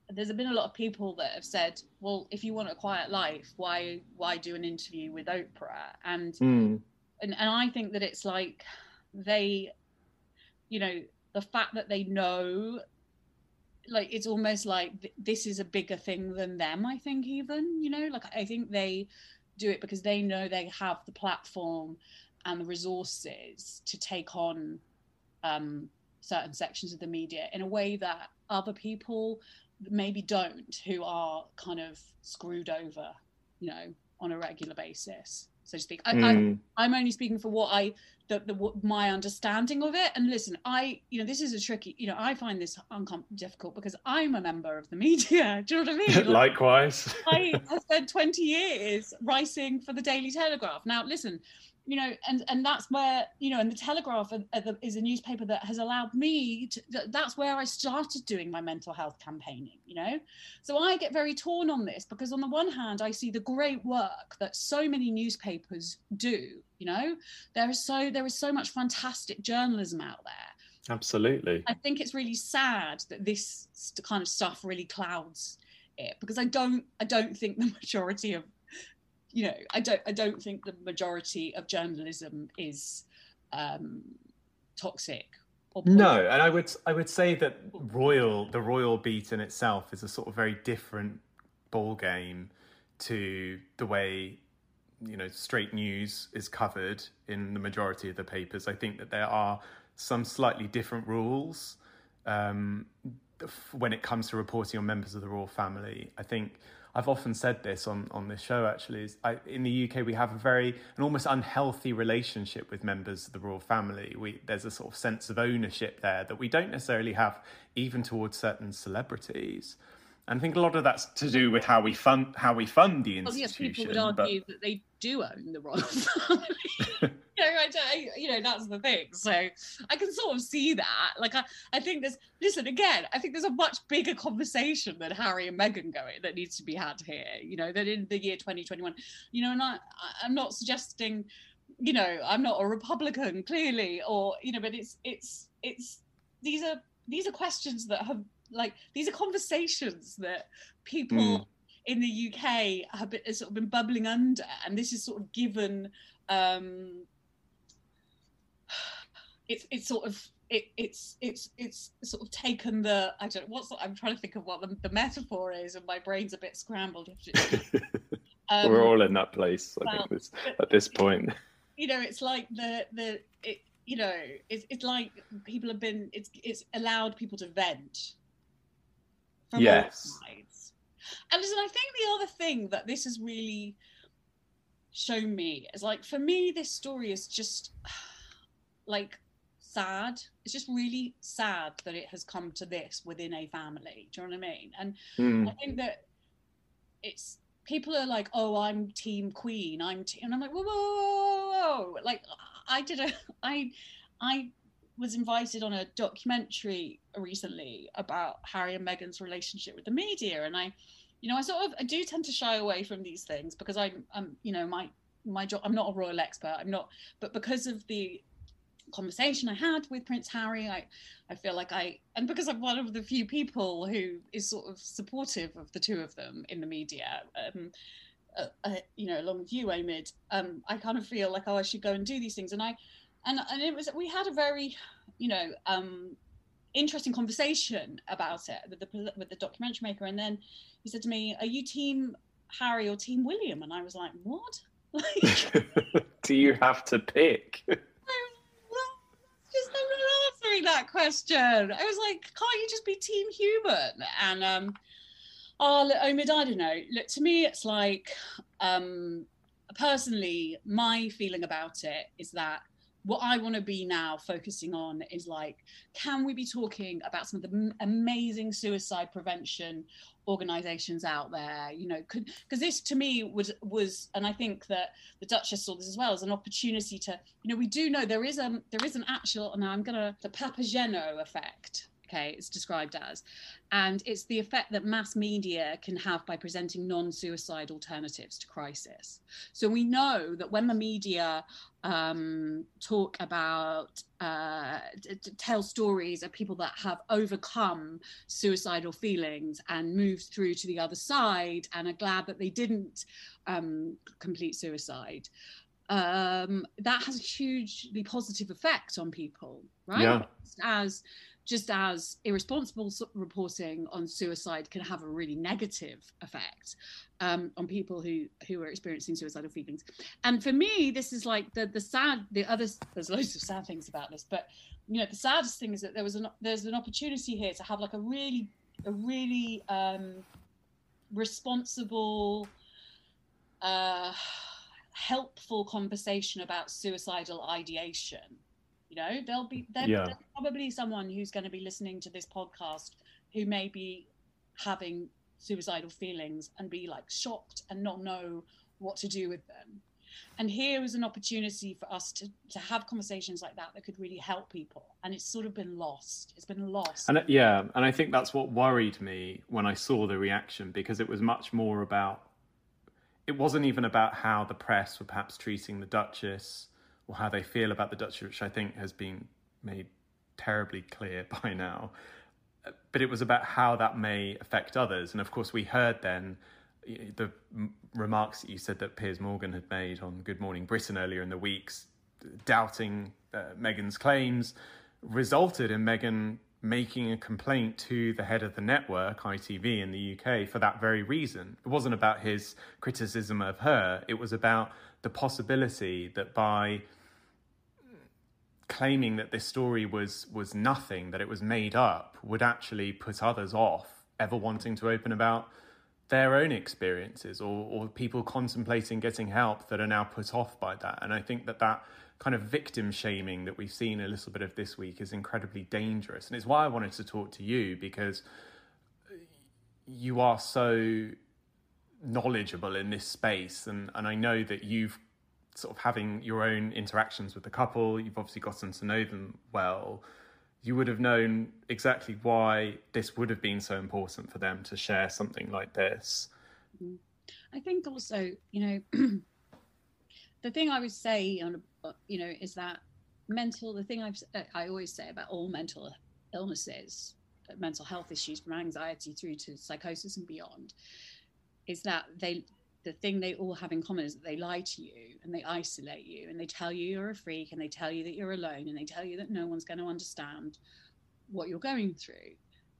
there's been a lot of people that have said well if you want a quiet life why why do an interview with oprah? And mm. and, and i think that it's like they you know the fact that they know like it's almost like th- this is a bigger thing than them i think even you know like i think they do it because they know they have the platform and the resources to take on um, certain sections of the media in a way that other people maybe don't who are kind of screwed over you know on a regular basis so to speak. I, mm. Am only speaking for what I, the, the, my understanding of it. And listen, I, you know, this is a tricky, you know, I find this uncom- difficult because I'm a member of the media. Do you know what I mean? Like, Likewise. I have spent 20 years writing for the Daily Telegraph. Now, listen, you know and and that's where you know and the telegraph is a newspaper that has allowed me to that's where i started doing my mental health campaigning you know so i get very torn on this because on the one hand i see the great work that so many newspapers do you know? There is so there is so much fantastic journalism out there. Absolutely. I think it's really sad that this kind of stuff really clouds it because i don't i don't think the majority of you know, I don't I don't think the majority of journalism is um, toxic. No, and I would I would say that royal the royal beat in itself is a sort of very different ball game to the way you know straight news is covered in the majority of the papers. I think that there are some slightly different rules um, when it comes to reporting on members of the royal family. I think I've often said this on, on this show actually. Is I, in the UK, we have a very, an almost unhealthy relationship with members of the royal family. We, there's a sort of sense of ownership there that we don't necessarily have even towards certain celebrities. And I think a lot of that's to do with how we fund how we fund the institution. Well, yes, people would argue but... that they do own the royal family. you know, I, you know, that's the thing. So I can sort of see that. Like, I, I think there's, listen, again, I think there's a much bigger conversation than Harry and Meghan going that needs to be had here, you know, that in the year 2021, you know, and I, I'm not suggesting, you know, I'm not a Republican clearly, or, you know, but it's, it's, it's, these are, these are questions that have like these are conversations that people mm. in the UK have been, sort of been bubbling under, and this is sort of given. Um, it's it's sort of it, it's it's it's sort of taken the I don't know what's I'm trying to think of what the, the metaphor is, and my brain's a bit scrambled. um, We're all in that place, I well, think, this, at this point. You know, it's like the the it, you know, it's it's like people have been it's it's allowed people to vent yes. And listen, I think the other thing that this has really shown me is like for me, this story is just like sad. It's just really sad that it has come to this within a family. Do you know what I mean? And mm. I think that it's people are like, "Oh, I'm Team Queen. I'm," team, and I'm like, "Whoa, whoa, whoa, whoa!" Like I did a, I, I was invited on a documentary recently about Harry and Meghan's relationship with the media, and I, you know, I sort of I do tend to shy away from these things because I'm, I'm, you know, my my job. I'm not a royal expert. I'm not, but because of the conversation I had with Prince Harry, I, I feel like I, and because I'm one of the few people who is sort of supportive of the two of them in the media, um, uh, uh, you know, along with you, Omid, um, I kind of feel like, oh, I should go and do these things. And I, and and it was we had a very you know um, interesting conversation about it with the with the documentary maker. And then he said to me are you team harry or team william? And i was like what? Like, do you have to pick? Just answering that question. I was like can't you just be team human? And um Oh, Omid, I don't know. Look, to me, it's like, um, personally, my feeling about it is that what I want to be now focusing on is like, can we be talking about some of the amazing suicide prevention organizations out there? You know, because this to me was was, and I think that the Duchess saw this as well as an opportunity to, you know, we do know there is a there is an actual, and I'm gonna the Papageno effect okay it's described as. And it's the effect that mass media can have by presenting non-suicide alternatives to crisis. So we know that when the media um, talk about uh, tell stories of people that have overcome suicidal feelings and moved through to the other side and are glad that they didn't um, complete suicide um, that has a hugely positive effect on people right? Yeah. as just as irresponsible reporting on suicide can have a really negative effect um, on people who who are experiencing suicidal feelings. And for me, this is like the the sad the other there's loads of sad things about this, but you know the saddest thing is that there was an there's an opportunity here to have like a really a really um, responsible. Uh, helpful conversation about suicidal ideation you know, there'll be yeah. there's probably someone who's going to be listening to this podcast who may be having suicidal feelings and be like shocked and not know what to do with them. And here was an opportunity for us to to have conversations like that that could really help people. And it's sort of been lost. It's been lost. And yeah, and I think that's what worried me when I saw the reaction because it was much more about. It wasn't even about how the press were perhaps treating the Duchess or how they feel about the Dutch, which I think has been made terribly clear by now. But it was about how that may affect others. And of course, we heard then the remarks that you said that Piers Morgan had made on Good Morning Britain earlier in the weeks, doubting uh, Meghan's claims, resulted in Meghan making a complaint to the head of the network, ITV in the UK, for that very reason. It wasn't about his criticism of her, it was about the possibility that by claiming that this story was was nothing, that it was made up, would actually put others off ever wanting to open about their own experiences or, or people contemplating getting help that are now put off by that. And I think that that kind of victim shaming that we've seen a little bit of this week is incredibly dangerous. And it's why I wanted to talk to you because you are so knowledgeable in this space and, and I know that you've sort of having your own interactions with the couple, you've obviously gotten to know them well. You would have known exactly why this would have been so important for them to share something like this. I think also, you know, the thing I would say, on you know, is that mental. The thing I've uh, I always say about all mental illnesses, mental health issues, from anxiety through to psychosis and beyond, is that they the thing they all have in common is that they lie to you and they isolate you and they tell you you're a freak and they tell you that you're alone and they tell you that no one's going to understand what you're going through.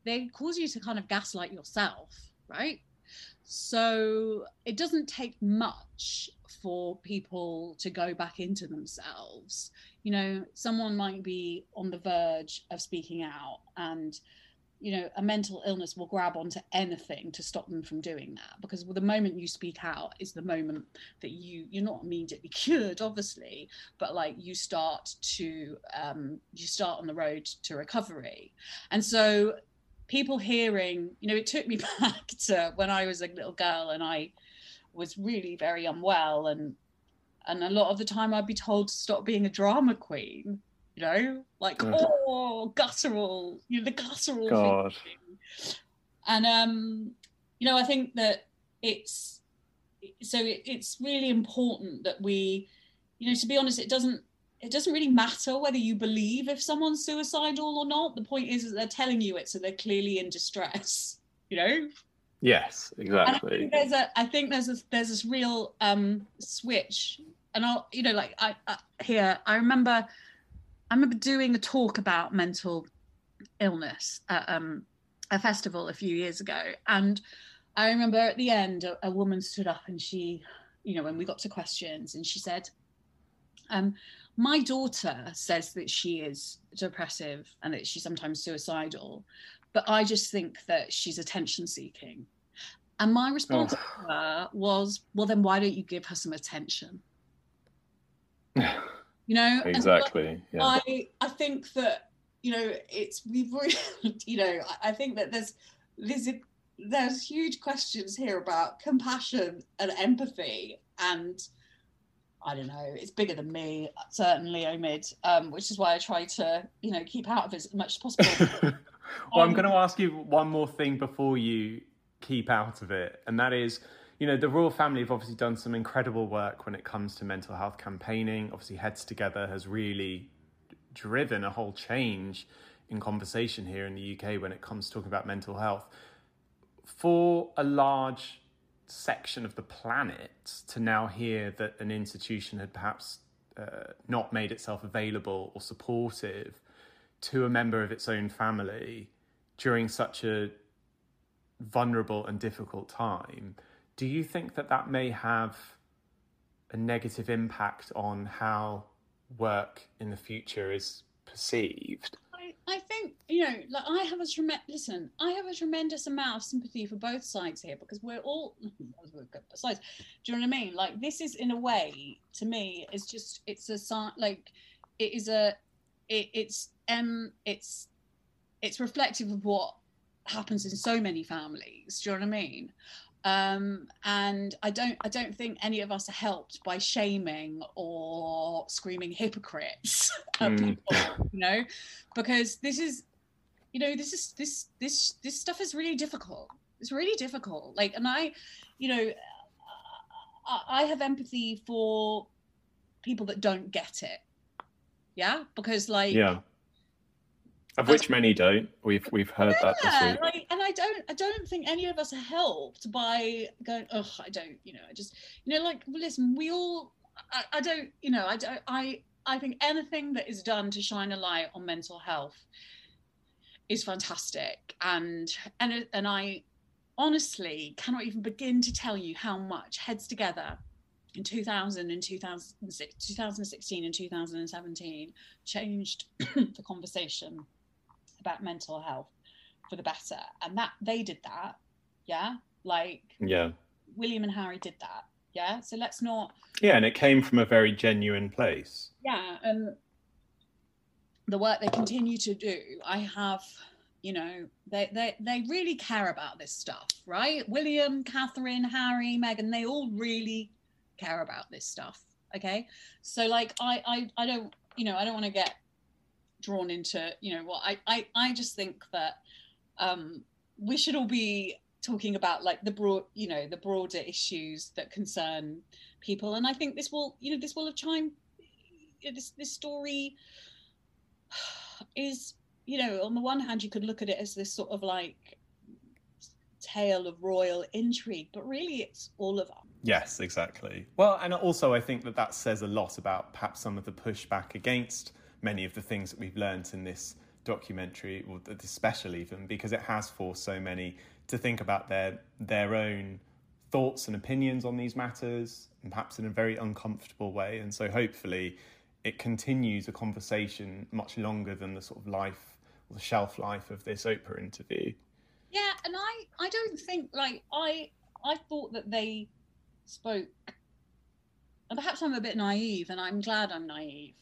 They cause you to kind of gaslight yourself, right? So it doesn't take much for people to go back into themselves. You know, someone might be on the verge of speaking out and you know a mental illness will grab onto anything to stop them from doing that because the moment you speak out is the moment that you you're not immediately cured obviously but like you start to um, you start on the road to recovery. And so people hearing you know it took me back to when i was a little girl and i was really very unwell and and a lot of the time i'd be told to stop being a drama queen you know, like oh guttural, you know, the guttural God. Thing. And um, you know, I think that it's so it, it's really important that we, you know, to be honest, it doesn't it doesn't really matter whether you believe if someone's suicidal or not. The point is that they're telling you it, so they're clearly in distress. You know. Yes, exactly. I think there's a I think there's a there's this real um switch, and I'll you know like I, I here I remember I remember doing a talk about mental illness at um, a festival a few years ago, and I remember at the end a, a, woman stood up and she, you know, when we got to questions, and she said, um, "My daughter says that she is depressive and that she's sometimes suicidal, but I just think that she's attention seeking." And my response oh. to her was, well, then why don't you give her some attention? you know exactly yeah. i i think that you know it's we've really you know i think that there's there's a, there's huge questions here about compassion and empathy and I don't know, it's bigger than me, certainly, Omid, um, which is why I try to, you know, keep out of it as much as possible. well, um, I'm going to ask you one more thing before you keep out of it, and that is, you know, the royal family have obviously done some incredible work when it comes to mental health campaigning. Obviously, Heads Together has really driven a whole change in conversation here in the UK when it comes to talking about mental health. For a large section of the planet to now hear that an institution had perhaps uh, not made itself available or supportive to a member of its own family during such a vulnerable and difficult time, do you think that that may have a negative impact on how work in the future is perceived? I think you know, like I have a tremendous listen. I have a tremendous amount of sympathy for both sides here because we're all sides. Do you know what I mean? Like this is in a way to me, it's just it's a sign like it is a it, it's um it's it's reflective of what happens in so many families. Do you know what I mean? Um, and I don't I don't think any of us are helped by shaming or screaming hypocrites mm. people, you know, because this is you know this is this this this stuff is really difficult. It's really difficult. Like, and I, you know, I have empathy for people that don't get it. Yeah, because like yeah of which many don't. We've we've heard yeah, that this week. Like, and I don't I don't think any of us are helped by going. Oh, I don't. You know, I just you know, like listen, we all. I, I don't. You know, I don't. I I think anything that is done to shine a light on mental health is fantastic, and and and I honestly cannot even begin to tell you how much heads together in 2000 and 2006, 2016 and 2017 changed the conversation about mental health for the better. And that they did that. Yeah? Like yeah. William and harry did that. Yeah? So let's not yeah and it came from a very genuine place. Yeah and the work they continue to do i have you know they they, they really care about this stuff right? William catherine harry meghan they all really care about this stuff okay? So like i i, I don't you know i don't want to get drawn into you know what I, I i just think that um we should all be talking about like the broad you know the broader issues that concern people. And i think this will you know this will have time this this story is you know on the one hand you could look at it as this sort of like tale of royal intrigue but really it's all of us. Yes exactly. Well and also i think that that says a lot about perhaps some of the pushback against many of the things that we've learned in this documentary, or this special even, because it has forced so many to think about their their own thoughts and opinions on these matters, and perhaps in a very uncomfortable way. And so, hopefully, it continues a conversation much longer than the sort of life or the shelf life of this Oprah interview. Yeah, and I I don't think like I I thought that they spoke, and perhaps I'm a bit naive, and I'm glad I'm naive,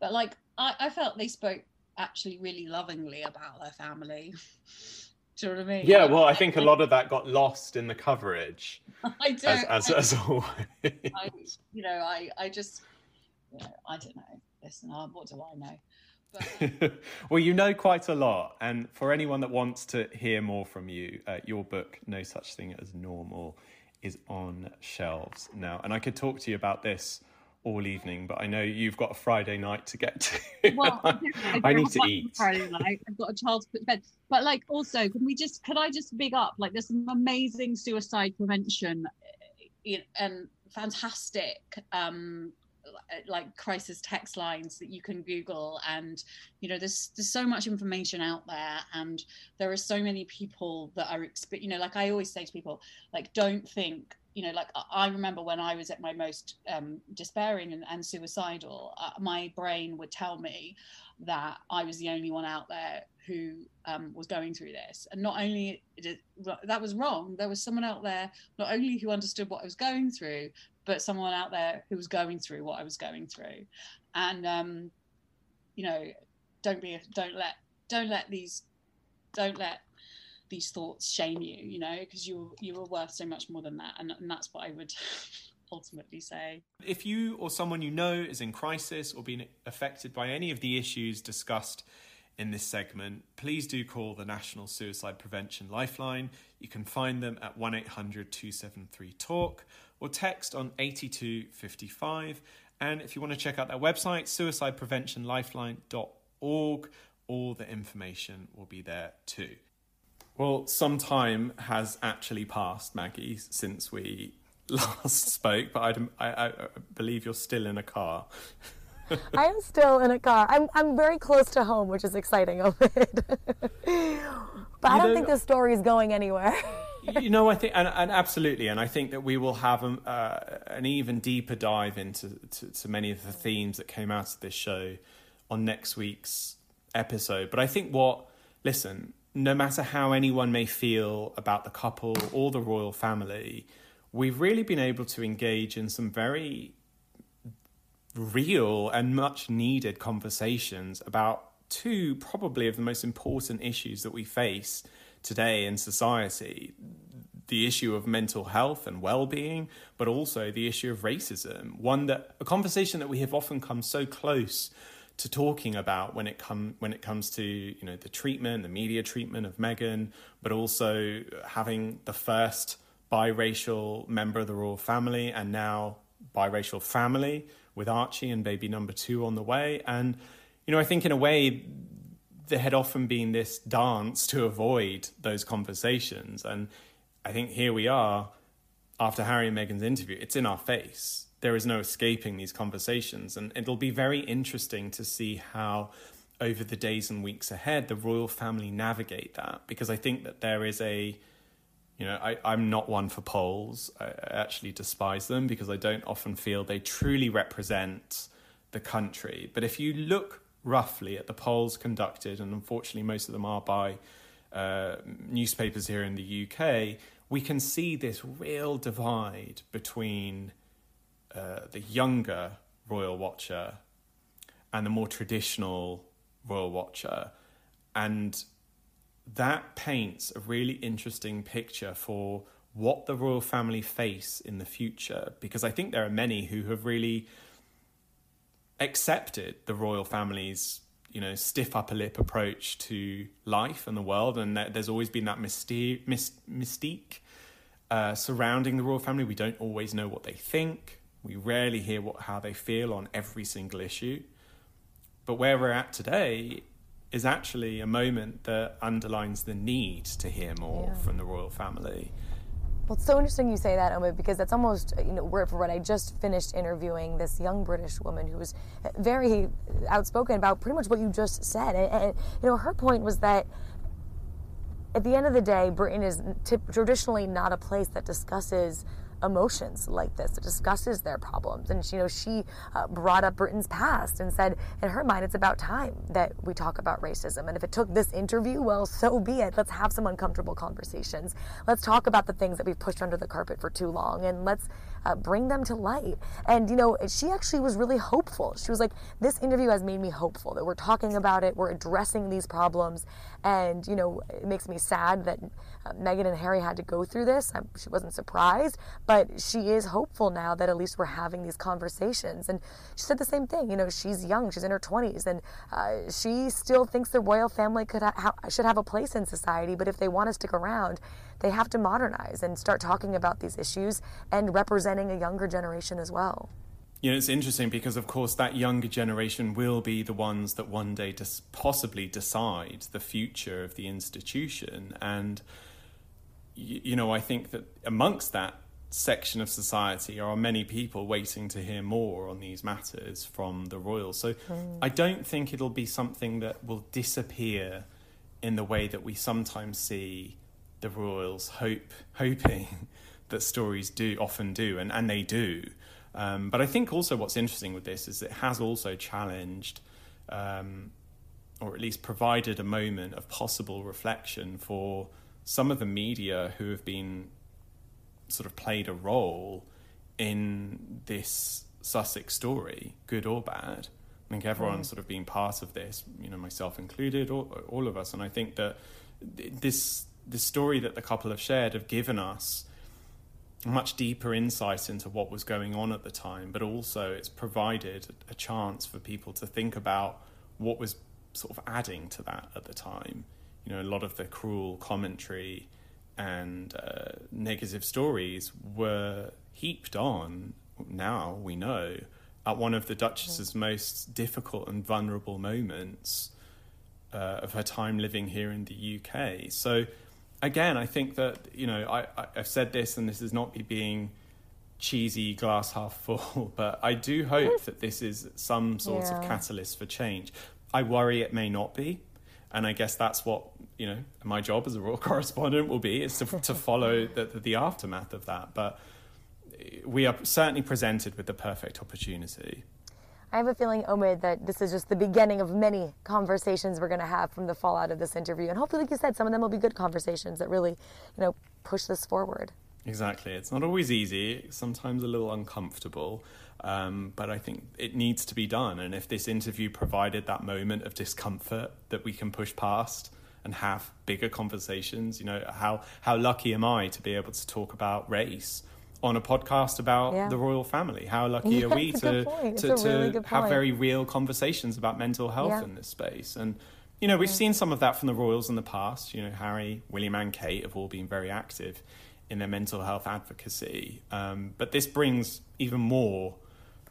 but like I, I felt they spoke actually really lovingly about their family. Do you know what I mean? Yeah, well, I think a lot of that got lost in the coverage. I do. As, as, I, as always. I, you know, I, I just, you know, I don't know. Listen, uh, what do I know? But, well, you know quite a lot. And for anyone that wants to hear more from you, uh, your book, No Such Thing as Normal, is on shelves now. And I could talk to you about this all evening, but I know you've got a Friday night to get to. Well, I, I, need to eat. Friday night. I've got a child to put to bed. But like, also, can we just? Could I just big up? Like, there's some amazing suicide prevention eh, and fantastic um like crisis text lines that you can google and you know there's there's so much information out there and there are so many people that are you know like i always say to people like don't think you know, like I remember when I was at my most um, despairing and, and suicidal, uh, my brain would tell me that I was the only one out there who um, was going through this. And not only did, that was wrong, there was someone out there not only who understood what I was going through, but someone out there who was going through what I was going through. And um, you know, don't be, don't let, don't let these, don't let these thoughts shame you you know because you you are worth so much more than that and, and that's what i would ultimately say if you or someone you know is in crisis or being affected by any of the issues discussed in this segment, please do call the National Suicide Prevention Lifeline. You can find them at 1800 273 TALK or text on 8255. And if you want to check out their website, suicidepreventionlifeline.org, all the information will be there too. Well, some time has actually passed, Maggie, since we last spoke, but I, I, I believe you're still in a car. I am still in a car. I'm, I'm very close to home, which is exciting of it. but you I don't know, think this story is going anywhere. you know, I think, and, and, absolutely, and I think that we will have um, uh, an even deeper dive into to, to many of the themes that came out of this show on next week's episode. But I think what, listen, no matter how anyone may feel about the couple or the royal family, we've really been able to engage in some very real and much needed conversations about two probably of the most important issues that we face today in society. The issue of mental health and well-being but also the issue of racism. One that a conversation that we have often come so close to talking about when it come when it comes to you know the treatment, the media treatment of Meghan, but also having the first biracial member of the royal family and now biracial family with Archie and baby number two on the way. And you know, I think in a way there had often been this dance to avoid those conversations, and I think here we are after Harry and Meghan's interview. It's in our face there is no escaping these conversations. And it'll be very interesting to see how, over the days and weeks ahead, the royal family navigate that. Because I think that there is a, you know, I, I'm not one for polls. I, I actually despise them because I don't often feel they truly represent the country. But if you look roughly at the polls conducted, and unfortunately most of them are by uh, newspapers here in the UK, we can see this real divide between uh, the younger royal watcher and the more traditional royal watcher. And that paints a really interesting picture for what the royal family face in the future because I think there are many who have really accepted the royal family's you know stiff upper lip approach to life and the world and there's always been that mystique, mystique uh, surrounding the royal family we don't always know what they think we rarely hear what, how they feel on every single issue. But where we're at today is actually a moment that underlines the need to hear more yeah. from the royal family. Well, it's so interesting you say that, Omid, because that's almost, you know, word for word. I just finished interviewing this young British woman who was very outspoken about pretty much what you just said. And, and you know, her point was that at the end of the day, Britain is t- traditionally not a place that discusses emotions like this. It discusses their problems. And, you know, she uh, brought up Britain's past and said, in her mind, it's about time that we talk about racism. And if it took this interview, well, so be it. Let's have some uncomfortable conversations. Let's talk about the things that we've pushed under the carpet for too long. And let's uh, bring them to light. And, you know, she actually was really hopeful. She was like, this interview has made me hopeful that we're talking about it, we're addressing these problems. And, you know, it makes me sad that uh, Meghan and Harry had to go through this. She wasn't surprised, but she is hopeful now that at least we're having these conversations. And she said the same thing. You know, she's young, she's in her 20s, and uh, she still thinks the royal family could ha- should have a place in society. But if they want to stick around, they have to modernize and start talking about these issues and representing a younger generation as well. You know, it's interesting because, of course, that younger generation will be the ones that one day dis- possibly decide the future of the institution. And, you, you know, I think that amongst that section of society there are many people waiting to hear more on these matters from the royals. So mm. I don't think it'll be something that will disappear in the way that we sometimes see the royals hope hoping that stories do often do, and, and they do. Um, but I think also what's interesting with this is it has also challenged, um, or at least provided a moment of possible reflection for some of the media who have been sort of played a role in this Sussex story, good or bad. I think everyone's mm. sort of been part of this, you know, myself included, all, all of us. And I think that this this story that the couple have shared have given us much deeper insight into what was going on at the time, but also it's provided a chance for people to think about what was sort of adding to that at the time. You know, a lot of the cruel commentary and uh, negative stories were heaped on, now we know, at one of the Duchess's most difficult and vulnerable moments uh, of her time living here in the UK. So, again, I think that, you know, I, I, have said this and this is not me being cheesy glass half full, but I do hope that this is some sort yeah. of catalyst for change. I worry it may not be. And I guess that's what, you know, my job as a royal correspondent will be is to, to follow the, the aftermath of that. But we are certainly presented with the perfect opportunity. I have a feeling, Omid, that this is just the beginning of many conversations we're going to have from the fallout of this interview. And hopefully, like you said, some of them will be good conversations that really, you know, push this forward. Exactly. It's not always easy, sometimes a little uncomfortable, um, but I think it needs to be done. And if this interview provided that moment of discomfort that we can push past and have bigger conversations, you know, how, how lucky am I to be able to talk about race? on a podcast about yeah. the royal family. How lucky yeah, are we to to, to really have very real conversations about mental health yeah. in this space? And you know, we've seen some of that from the royals in the past. You know, Harry, William, and Kate have all been very active in their mental health advocacy. Um, but this brings even more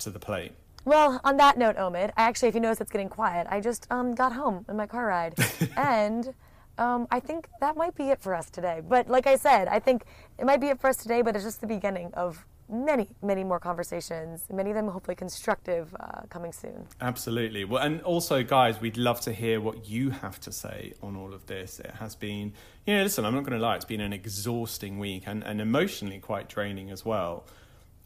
to the plate. Well, on that note, Omid, I actually, if you notice, it's getting quiet. I just um, got home in my car ride, and um, I think that might be it for us today. But like I said, I think it might be it for us today, but it's just the beginning of many, many more conversations, many of them hopefully constructive, uh, coming soon. Absolutely. Well, and also, guys, we'd love to hear what you have to say on all of this. It has been, you know, listen, I'm not going to lie, it's been an exhausting week and, and emotionally quite draining as well.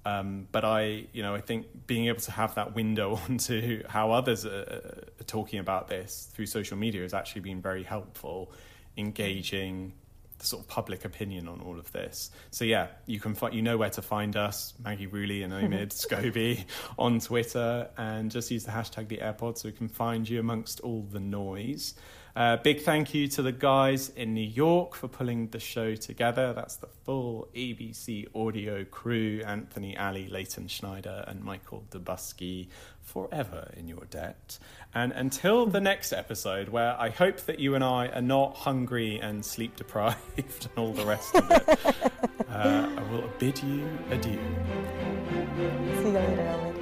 Um, but I, you know, I think being able to have that window onto how others are, are, talking about this through social media has actually been very helpful, engaging the sort of public opinion on all of this. So yeah, you can find, you know where to find us, Maggie Rulli and Omid Scobie on Twitter, and just use the hashtag the HeirPod so we can find you amongst all the noise. Uh, big thank you to the guys in New York for pulling the show together. That's the full ABC audio crew Anthony, Ali, Leighton Schneider, and Michael Dubusky, forever in your debt. And until the next episode, where I hope that you and I are not hungry and sleep deprived and all the rest of it, uh, I will bid you adieu. See you later, Ellen.